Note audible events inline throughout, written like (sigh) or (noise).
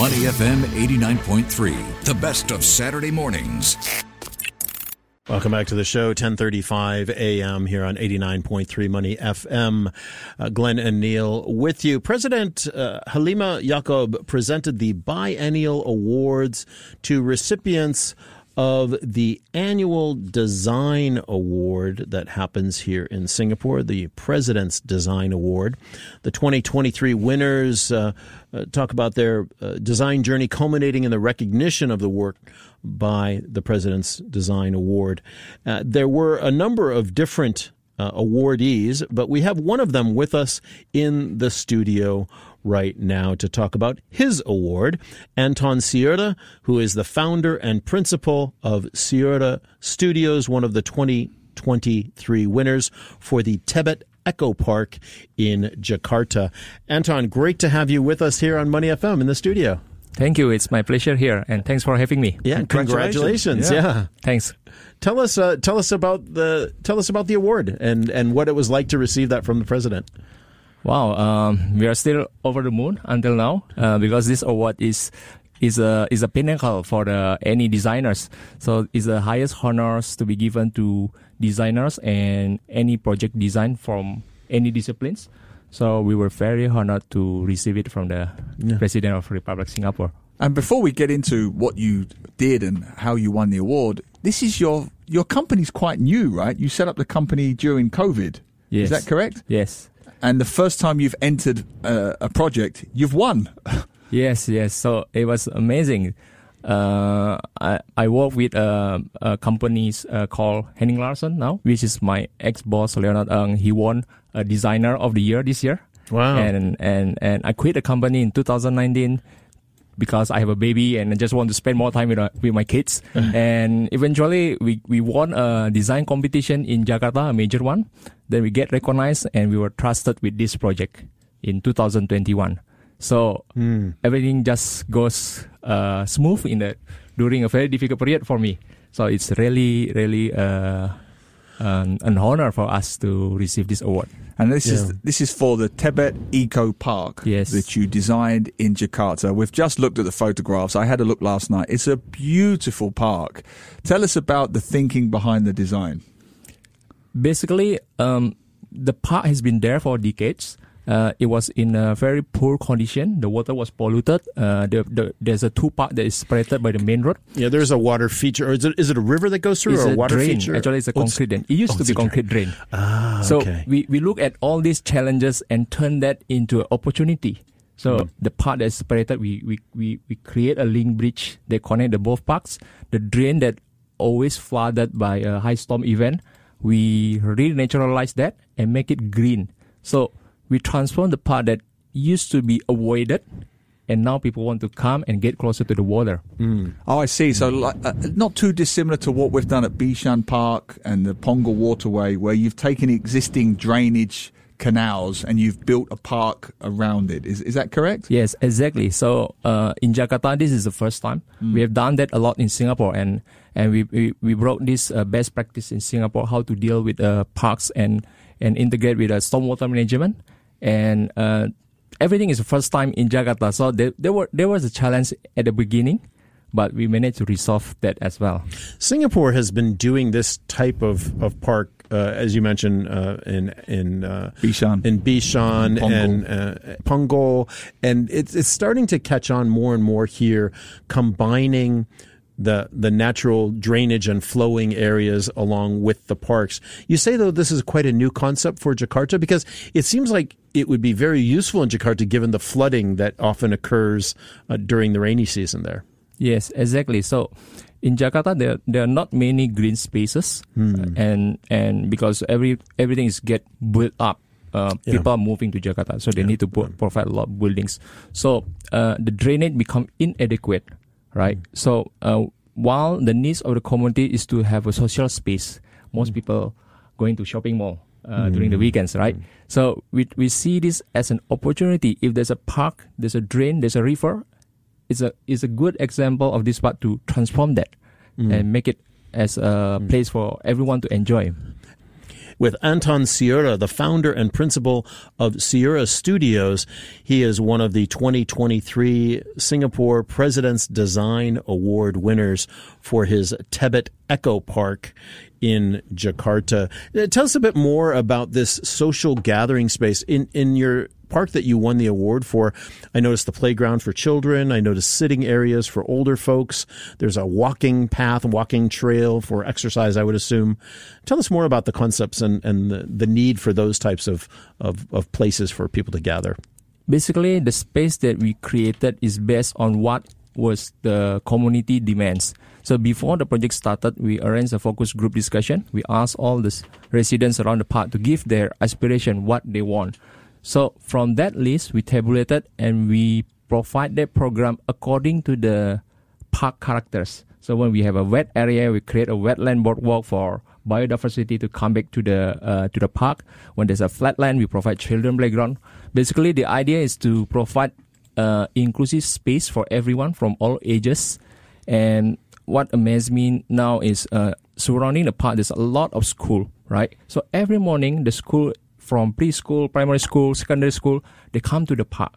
Money FM 89.3, the best of Saturday mornings. Welcome back to the show, 1035 a.m. here on 89.3 Money FM. Uh, Glenn and Neil with you. President uh, Halimah Yacob presented the biennial awards to recipients of the annual design award that happens here in Singapore, the President's Design Award. The 2023 winners uh, uh, talk about their uh, design journey culminating in the recognition of the work by the President's Design Award. Uh, there were a number of different uh, awardees, but we have one of them with us in the studio right now to talk about his award. Anton Siura, who is the founder and principal of Siura Studios, one of the 2023 winners for the Tebet Eco Park in Jakarta. Anton, great to have you with us here on Money FM in the studio. Thank you. It's my pleasure here, and thanks for having me. Yeah, congratulations. congratulations. Yeah. yeah. Thanks. Tell us, uh, tell us about the, tell us about the award and and what it was like to receive that from the president. Wow, um, we are still over the moon until now uh, because this award is is a is a pinnacle for the, any designers. So it's the highest honors to be given to designers and any project design from any disciplines. So we were very honored to receive it from the yeah. President of Republic Singapore. And before we get into what you did and how you won the award, this is your your company's quite new, right? You set up the company during COVID. Yes. Is that correct? Yes. And the first time you've entered uh, a project, you've won. (laughs) yes, yes. So it was amazing. Uh, I, I work with uh, a company uh, called Henning Larsen now, which is my ex-boss Leonard Ng. He won a designer of the year this year. Wow. And and and I quit the company in 2019 because I have a baby and I just want to spend more time with, uh, with my kids. (laughs) And eventually we, we won a design competition in Jakarta, a major one. Then we get recognized and we were trusted with this project in 2021. So mm. everything just goes uh, smooth in the during a very difficult period for me. So it's really, really uh, an, an honor for us to receive this award. And this yeah. is this is for the Tebet Eco Park yes. that you designed in Jakarta. We've just looked at the photographs. I had a look last night. It's a beautiful park. Tell us about the thinking behind the design. Basically, um, the park has been there for decades uh, it was in a very poor condition. The water was polluted. Uh, the, the, there's a two part that is separated by the main road. Yeah, there's a water feature. Or is it, is it a river that goes through it's or a, water drain. feature? Actually, it's a oh, concrete drain. It used oh, to be concrete drain. drain. Ah, so okay. we, we look at all these challenges and turn that into an opportunity. So mm. the part that's separated, we, we, we, we create a link bridge that connect the both parks. The drain that always flooded by a high storm event, we renaturalize that and make it green. So we transform the part that used to be avoided and now people want to come and get closer to the water. Mm. Oh, I see. So, uh, not too dissimilar to what we've done at Bishan Park and the Punggol Waterway, where you've taken existing drainage canals and you've built a park around it. Is is that correct? Yes, exactly. So, uh, in Jakarta, this is the first time mm. we have done that a lot in Singapore, and and we we, we brought this uh, best practice in Singapore how to deal with uh, parks and and integrate with uh, stormwater management and uh, everything is the first time in Jakarta. So there, there were there was a challenge at the beginning, but we managed to resolve that as well. Singapore has been doing this type of of park. Uh, as you mentioned, uh, in in uh, Bishan, in Bishan and uh, Punggol, and it's it's starting to catch on more and more here, combining the the natural drainage and flowing areas along with the parks. You say though this is quite a new concept for Jakarta because it seems like it would be very useful in Jakarta given the flooding that often occurs uh, during the rainy season there. Yes, exactly. So in Jakarta there there are not many green spaces hmm. and and because every everything is get built up uh, yeah. people are moving to Jakarta, so they yeah. need to provide a lot of buildings. So uh, the drainage become inadequate right? Mm. So uh, while the needs of the community is to have a social space, most mm. people going to shopping mall uh, mm. during the weekends, right? Mm. So we we see this as an opportunity. If there's a park, there's a drain, there's a river, it's a it's a good example of this part to transform that mm. and make it as a mm. place for everyone to enjoy. With Anton Siura, the founder and principal of Siura Studios. He is one of the 2023 Singapore President's Design Award winners for his Tebet Eco Park in Jakarta. Uh, tell us a bit more about this social gathering space in in your park that you won the award for. I noticed the playground for children. I noticed sitting areas for older folks. There's a walking path, walking trail for exercise, I would assume. Tell us more about the concepts and, and the, the need for those types of, of, of places for people to gather. Basically, the space that we created is based on what was the community demands. So before the project started, we arranged a focus group discussion. We asked all the residents around the park to give their aspiration, what they want. So from that list, we tabulated and we provide that program according to the park characters. So when we have a wet area, we create a wetland boardwalk for biodiversity to come back to the uh, to the park. When there's a flatland, we provide children playground. Basically, the idea is to provide uh, inclusive space for everyone from all ages. And what amazes me now is uh, surrounding the park, there's a lot of school, right? So every morning, the school from preschool, primary school, secondary school, they come to the park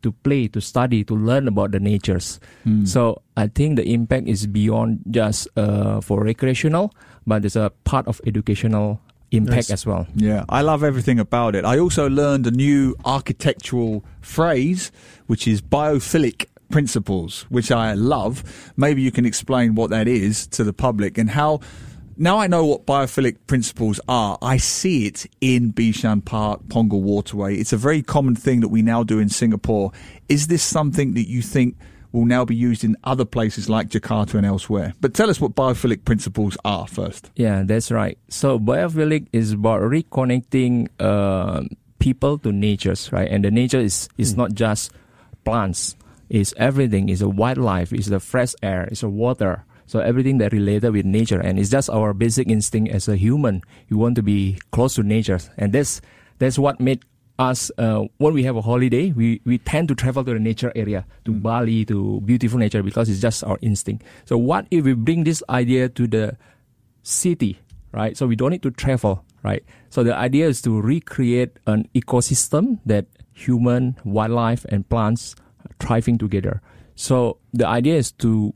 to play, to study, to learn about the natures. Mm. So I think the impact is beyond just uh, for recreational, but there's a part of educational impact as well. Yeah, I love everything about it. I also learned a new architectural phrase, which is biophilic principles, which I love. Maybe you can explain what that is to the public and how now I know what biophilic principles are. I see it in Bishan Park, Punggol Waterway. It's a very common thing that we now do in Singapore. Is this something that you think will now be used in other places like Jakarta and elsewhere? But tell us what biophilic principles are first. Yeah, that's right. So biophilic is about reconnecting uh, people to natures, right? And the nature is is mm. not just plants. It's everything. It's a wildlife. It's the fresh air. It's the water so everything that related with nature, and it's just our basic instinct as a human. You want to be close to nature, and that's that's what made us uh, when we have a holiday, we, we tend to travel to the nature area, to mm. Bali, to beautiful nature because it's just our instinct. So what if we bring this idea to the city, right? So we don't need to travel, right? So the idea is to recreate an ecosystem that human, wildlife, and plants are thriving together. So the idea is to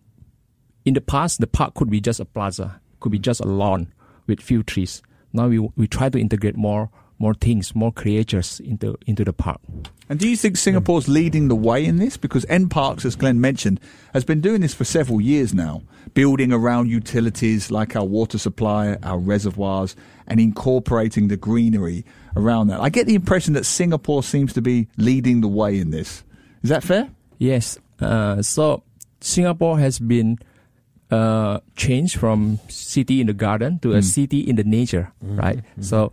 in the past, the park could be just a plaza, could be just a lawn with few trees. Now we we try to integrate more more things, more creatures into into the park. And do you think Singapore's leading the way in this? Because NParks, as Glenn mentioned, has been doing this for several years now, building around utilities like our water supply, our reservoirs, and incorporating the greenery around that. I get the impression that Singapore seems to be leading the way in this. Is that fair? Yes. Uh, so Singapore has been uh, change from city in the garden to mm. a city in the nature, mm-hmm. right? Mm-hmm. So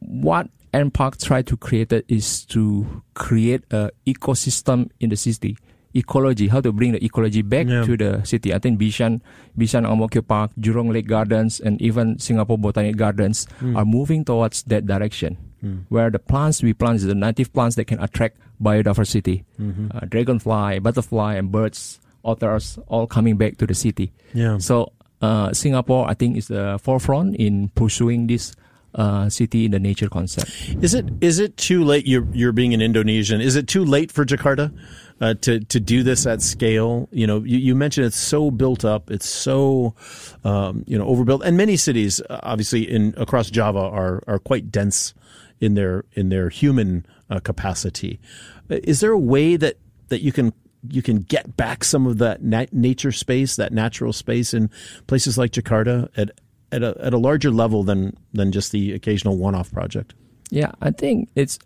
what NPark tried to create is to create a ecosystem in the city. Ecology, how to bring the ecology back yeah. to the city. I think Bishan, Bishan Ang Mo Kio Park, Jurong Lake Gardens, and even Singapore Botanic Gardens mm. are moving towards that direction. Mm. Where the plants we plant is the native plants that can attract biodiversity, mm-hmm. uh, dragonfly, butterfly, and birds authors all coming back to the city. Yeah. So uh, Singapore, I think, is the forefront in pursuing this uh, city in the nature concept. Is it is it too late? You're you're being an Indonesian. Is it too late for Jakarta uh, to to do this at scale? You know, you, you mentioned it's so built up, it's so um, you know overbuilt, and many cities, uh, obviously in across Java, are are quite dense in their in their human uh, capacity. Is there a way that that you can you can get back some of that nat- nature space, that natural space in places like Jakarta at at a, at a larger level than than just the occasional one-off project. Yeah, I think it's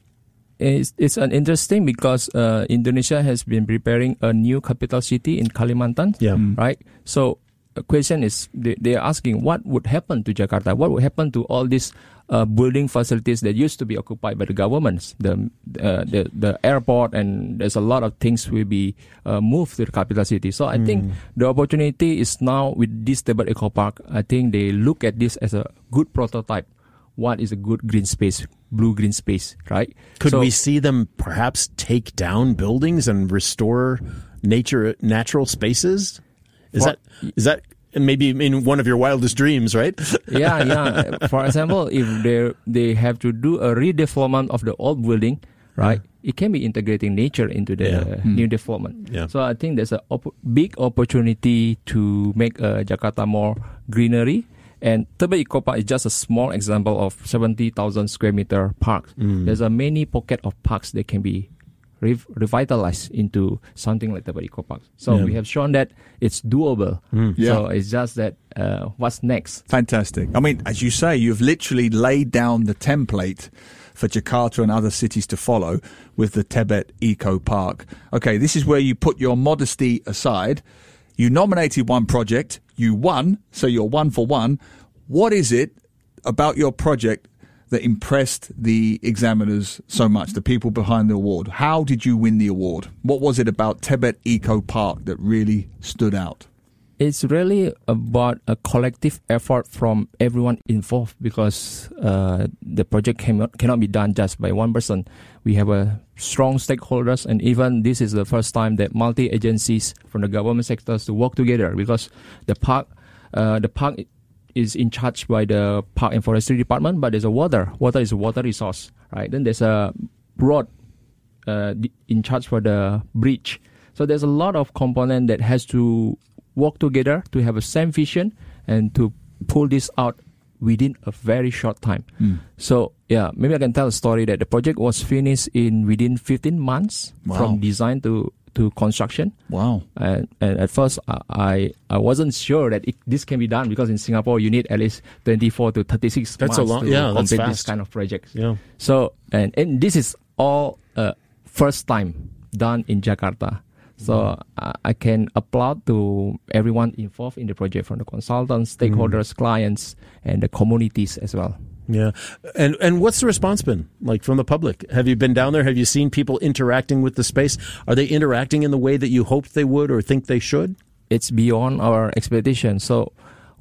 it's, it's an interesting because uh, Indonesia has been preparing a new capital city in Kalimantan. Yeah. Mm. Right. So the question is they, they are asking what would happen to Jakarta? What would happen to all these uh, building facilities that used to be occupied by the governments, the uh, the the airport, and there's a lot of things will be uh, moved to the capital city. So I mm. think the opportunity is now with this Tebet Eco Park. I think they look at this as a good prototype. What is a good green space, blue green space, right? Could so, we see them perhaps take down buildings and restore nature, natural spaces? Is that is that maybe in one of your wildest dreams, right? (laughs) yeah, yeah. For example, if they they have to do a redevelopment of the old building, hmm. right? It can be integrating nature into the Yeah. new hmm. development. Yeah. So I think there's a op- big opportunity to make uh, Jakarta more greenery. And Tebet Eco Park is just a small example of 70,000 square meter park. Hmm. There's a many pocket of parks that can be rev- revitalized into something like Tebet Eco Park. So Yeah. we have shown that it's doable. Yeah. So it's just that uh, what's next? Fantastic. I mean, as you say, you've literally laid down the template for Jakarta and other cities to follow with the Tebet Eco Park. Okay, this is where you put your modesty aside. You nominated one project, you won, so you're one for one. What is it about your project that impressed the examiners so much, the people behind the award? How did you win the award? What was it about Tebet Eco Park that really stood out? it's really about a collective effort from everyone involved because uh, the project cannot, cannot be done just by one person. We have a strong stakeholders, and even this is the first time that multi agencies from the government sectors to work together because the park, uh, the park is in charge by the park and forestry department, but there's a water. Water is a water resource, right? Then there's a road uh, in charge for the bridge. So there's a lot of component that has to work together to have a same vision and to pull this out within a very short time. So yeah, maybe I can tell a story that the project was finished in within 15 months Wow. from design to to construction. Wow. And, and at first, I I, wasn't sure that it, this can be done because in Singapore you need at least 24 to 36 That's a months long- to yeah, complete this kind of projects. Yeah. So and and this is all uh, first time done in Jakarta. So uh, I can applaud to everyone involved in the project, from the consultants, stakeholders, clients, and the communities as well. Yeah. And and what's the response been like from the public? Have you been down there? Have you seen people interacting with the space? Are they interacting in the way that you hoped they would or think they should? It's beyond our expectation. So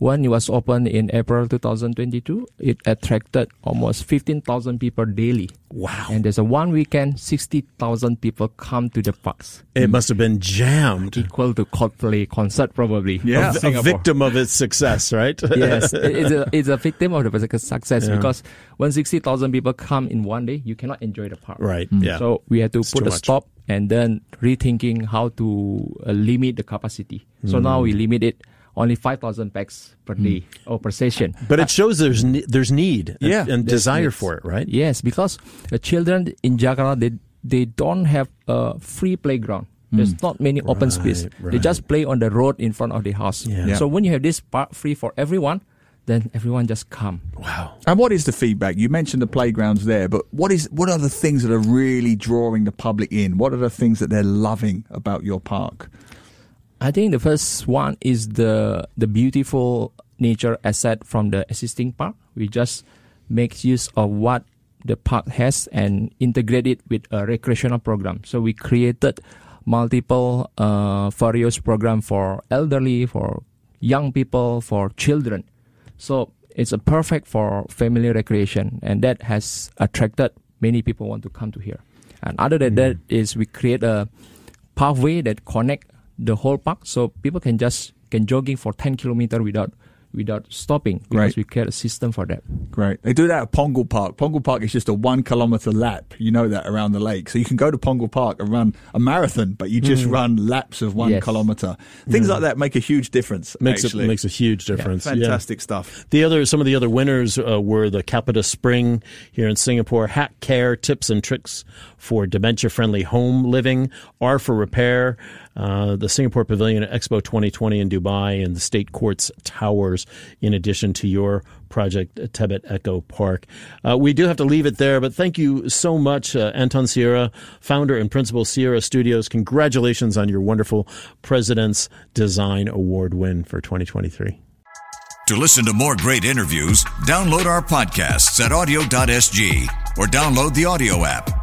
when it was opened in April 2022, it attracted almost 15,000 people daily. Wow. And there's a one weekend, 60,000 people come to the parks. It must have been jammed. Equal to Coldplay concert probably. Yeah. A victim of its success, right? (laughs) yes, it's a, it's a victim of the success Yeah. because when 60,000 people come in one day, you cannot enjoy the park. right. Yeah. So we had to It's put a much. stop and then rethinking how to uh, limit the capacity. So now Mm. we limit it only 5,000 pax per day hmm. or per session. but it shows there's ne- there's need and, Yeah. and There's desire needs. for it, right? Yes, because the children in Jakarta they they don't have a free playground. Hmm. There's not many open space. Right, They just play on the road in front of the house. Yeah. Yeah. So when you have this park free for everyone, then everyone just come. Wow. And what is the feedback? You mentioned the playgrounds there, but what is what are the things that are really drawing the public in? What are the things that they're loving about your park? I think the first one is the the beautiful nature asset from the existing park. We just make use of what the park has and integrate it with a recreational program. So we created multiple uh, various program for elderly, for young people, for children. So it's a perfect for family recreation, and that has attracted many people want to come to here. And other than that is we create a pathway that connect the whole park, so people can just can jogging for 10 kilometer without without stopping because Right. we create a system for that. Great. They do that at Punggol Park. Punggol Park is just a one kilometer lap. You know that around the lake. So you can go to Punggol Park and run a marathon, but you just run laps of one Yes. kilometer. Things like that make a huge difference. Makes actually. it makes a huge difference. Yeah. fantastic stuff. The other, some of the other winners uh, were the CapitaSpring here in Singapore, Hat Care Tips and Tricks for Dementia Friendly Home Living, R for Repair, uh, the Singapore Pavilion Expo 2020 in Dubai, and the State Courts Towers, in addition to your project, Tebet Eco Park. Uh, we do have to leave it there, but thank you so much, uh, Anton Siura, founder and principal Siura Studios. Congratulations on your wonderful President's Design Award win for 2023. To listen to more great interviews, download our podcasts at awedio.sg or download the audio app.